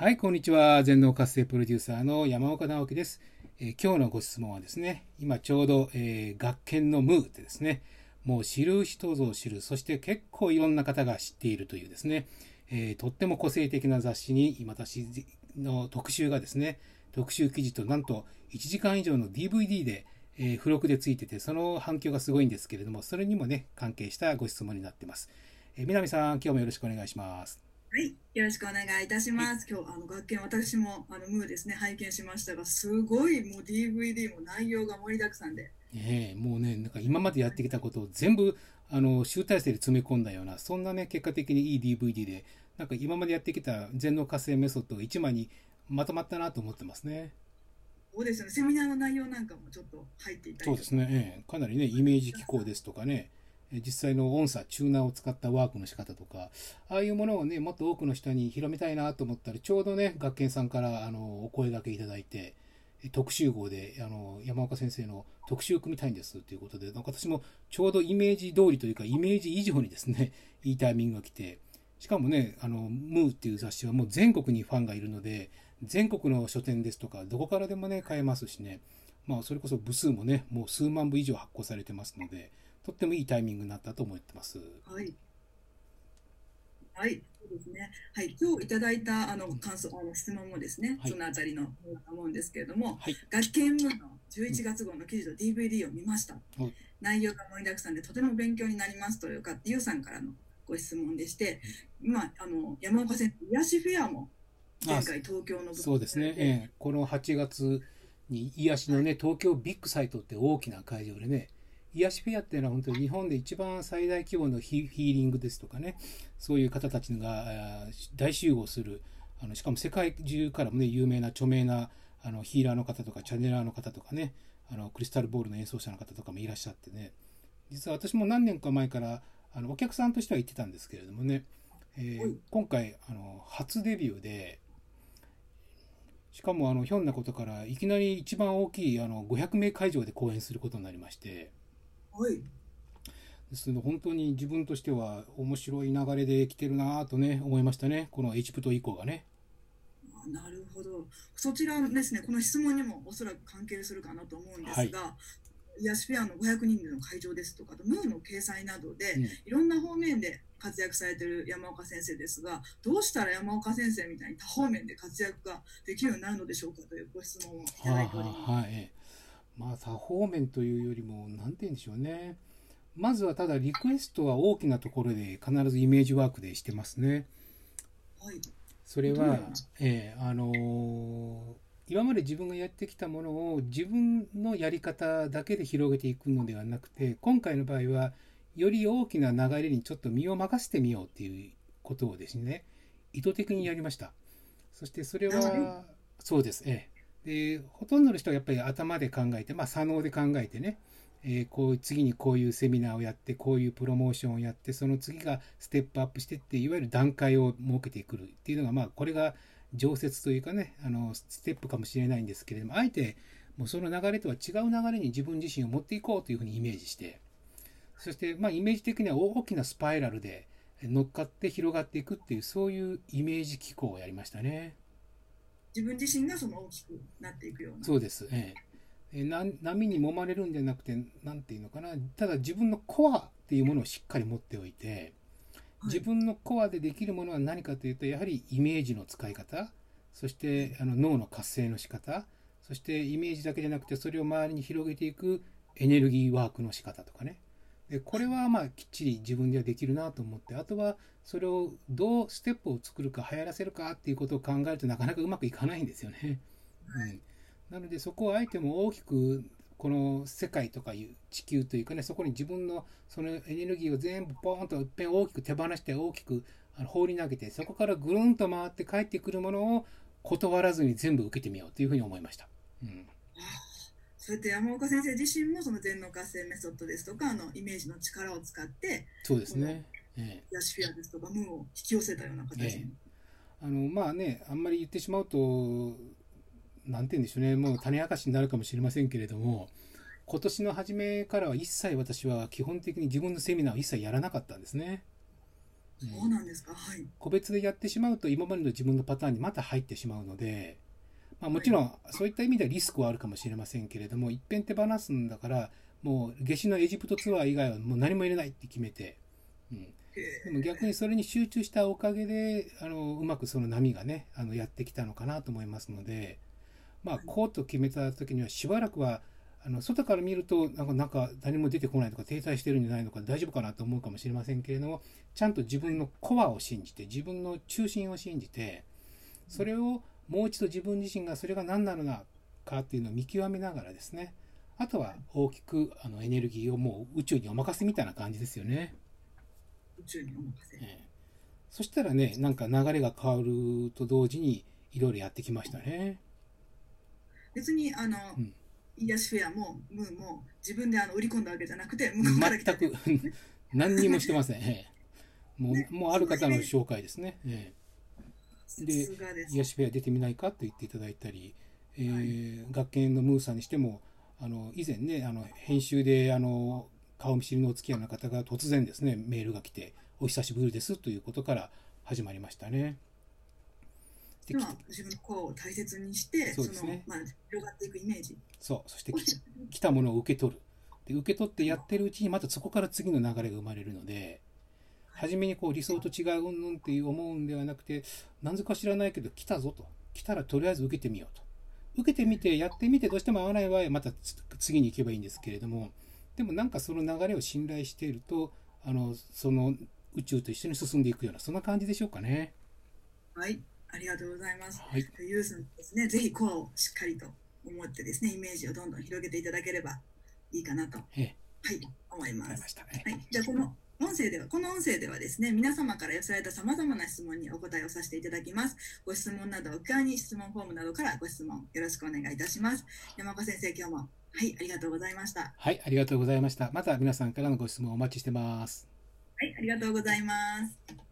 はい、こんにちは。全能活性プロデューサーの山岡直樹です。えー今日のご質問はですね、今ちょうど、えー学研のムーってですね、もう知る人ぞ知る、そして結構いろんな方が知っているというですね、えーとっても個性的な雑誌に今私の特集がですね、特集記事となんと1時間以上の DVD で、えー付録でついてて、その反響がすごいんですけれども、それにもね、関係したご質問になってます。え南さん、今日もよろしくお願いします。はい、よろしくお願いいたします。今日あの学研私もあのムーですね拝見しましたが、すごいもう DVD も内容が盛りだくさんで、ねえもうね、なんか今までやってきたことを全部あの集大成で詰め込んだような、そんなね、結果的にいい DVD で、なんか今までやってきた全能活性メソッドが一枚にまとまったなと思ってますね。そうですよね。セミナーの内容なんかもちょっと入っていたりそうですね、ええかなりね、イメージ機構ですとかね、え実際の音差、チューナーを使ったワークの仕方とか、ああいうものをね、もっと多くの人に広めたいなと思ったら、ちょうどね、学研さんからあのお声掛けいただいて、特集号であの山岡先生の特集を組みたいんですということで、なんか私もちょうどイメージ通りというか、イメージ以上にですね、いいタイミングが来て、しかもね、あの、ムーっていう雑誌はもう全国にファンがいるので、全国の書店ですとか、どこからでもね、買えますしね、まあ、それこそ部数もね、もう数万部以上発行されてますので、とってもいいタイミングになったと思ってます。はい。はい、そうですね。はい、今日いただいたあの感想、あの質問もですね、はいそのあたりの思うんですけれども、はい。学研ムーの11月号の記事と DVD を見ました。はい内容が盛りだくさんでとても勉強になりますというか、ゆうさんからのご質問でして、今、あの山岡先生、癒しフェアも前回東京のそうですね、ええこの8月に癒しのね、東京ビッグサイトって大きな会場でね、癒しフェアっていうのは本当に日本で一番最大規模のヒヒーリングですとかね、そういう方たちが大集合する、あのしかも世界中からもね、有名な著名なあのヒーラーの方とかチャネラーの方とかね、あのクリスタルボールの演奏者の方とかもいらっしゃってね、実は私も何年か前からあのお客さんとしては行ってたんですけれどもね、えーはい。今回あの初デビューで、しかもあのひょんなことからいきなり一番大きいあの500名会場で公演することになりましてはい。ですので本当に自分としては面白い流れで来てるなぁとね思いましたねこのエジプト以降がねあなるほど。そちらですね、この質問にもおそらく関係するかなと思うんですが、癒しフェアの500人での会場ですとか、ムーの掲載などで、うんいろんな方面で活躍されている山岡先生ですが、どうしたら山岡先生みたいに多方面で活躍ができるようになるのでしょうかというご質問をいたはあだいております。はあはいええまあ多方面というよりも何て言うんでしょうね。まずはただリクエストは大きなところで必ずイメージワークでしてますね。はい。それはええあのー今まで自分がやってきたものを自分のやり方だけで広げていくのではなくて今回の場合はより大きな流れにちょっと身を任せてみようっていうことをですね意図的にやりました。そしてそれはそうです。ええでほとんどの人はやっぱり頭で考えてまあ左脳で考えてねえーこう次にこういうセミナーをやってこういうプロモーションをやってその次がステップアップしてっていわゆる段階を設けてくるっていうのがまあこれが常設というかねあのステップかもしれないんですけれどもあえてもうその流れとは違う流れに自分自身を持っていこうというふうにイメージしてそしてまあイメージ的には大きなスパイラルで乗っかって広がっていくっていうそういうイメージ機構をやりましたね。自分自身がその大きくなっていくような。そうです、ええ。えな波に揉まれるんじゃなくて何ていうのかな。ただ自分のコアっていうものをしっかり持っておいてはい。自分のコアでできるものは何かというとやはりイメージの使い方。そしてあの脳の活性の仕方。そしてイメージだけじゃなくてそれを周りに広げていくエネルギーワークの仕方とかねでこれはまあきっちり自分ではできるなと思ってあとはそれをどうステップを作るか流行らせるかっていうことを考えるとなかなかうまくいかないんですよね。うんなのでそこをあえても大きくこの世界とかいう地球というかねそこに自分のそのエネルギーを全部ポーンといっぺん大きく手放して大きく放り投げてそこからぐるんと回って帰ってくるものを断らずに全部受けてみようというふうに思いました。うんそうやって山岡先生自身もその全能活性メソッドですとかあのイメージの力を使ってそうですね。ええ癒しフェアですとかムーを引き寄せたような形に、あのまあねあんまり言ってしまうとなんて言うんでしょうねもう種明かしになるかもしれませんけれども今年の初めからは一切私は基本的に自分のセミナーを一切やらなかったんですね。そうなんですか。はい。個別でやってしまうと今までの自分のパターンにまた入ってしまうので、まあ、もちろんそういった意味ではリスクはあるかもしれませんけれども一遍手放すんだからもう夏至のエジプトツアー以外はもう何も入れないって決めて、うん、でも逆にそれに集中したおかげであのうまくその波がねあのやってきたのかなと思いますので、まあ、こうと決めた時にはしばらくはあの外から見るとなんかなんか何も出てこないとか停滞してるんじゃないのか大丈夫かなと思うかもしれませんけれどもちゃんと自分のコアを信じて自分の中心を信じてそれをもう一度自分自身がそれが何なのかっていうのを見極めながらですねあとは大きくあのエネルギーをもう宇宙にお任せみたいな感じですよね。宇宙にお任せ。ええそしたらねなんか流れが変わると同時にいろいろやってきましたね。別にあの、うん癒しフェアもムーも自分であの売り込んだわけじゃなくて向こうから全く何にもしてません。ええもうもうある方の紹介ですね。えさで癒しフェア出てみないかと言っていただいたり、えー学研のムーさんにしてもあの以前ねあの編集であの顔見知りのお付き合いの方が突然ですねメールが来て「お久しぶりです」ということから始まりましたね。でまあ自分のコアを大切にしてそうですね。の、まあ、広がっていくイメージ。そうそしてき来たものを受け取る。で受け取ってやってるうちにまたそこから次の流れが生まれるので初めにこう理想と違ううんぬんっていう思うんではなくて何故か知らないけど来たぞと。来たらとりあえず受けてみようと。受けてみてやってみてどうしても合わない場合はまたつ次に行けばいいんですけれども。でもなんかその流れを信頼しているとあのその宇宙と一緒に進んでいくようなそんな感じでしょうかね。はい。ありがとうございます。はい、ユースのですね。ぜひコアをしっかりと思ってですねイメージをどんどん広げていただければいいかなと。はえ。えい。思います。ました。ね。はい、じゃあこの音声ではこの音声ではですね皆様から寄せられたさまざまな質問にお答えをさせていただきますご質問などお側に質問フォームなどからご質問よろしくお願いいたします山岡先生今日もはいありがとうございましたははい、ありがとうございました。また皆さんからのご質問お待ちしてます。いありがとうございます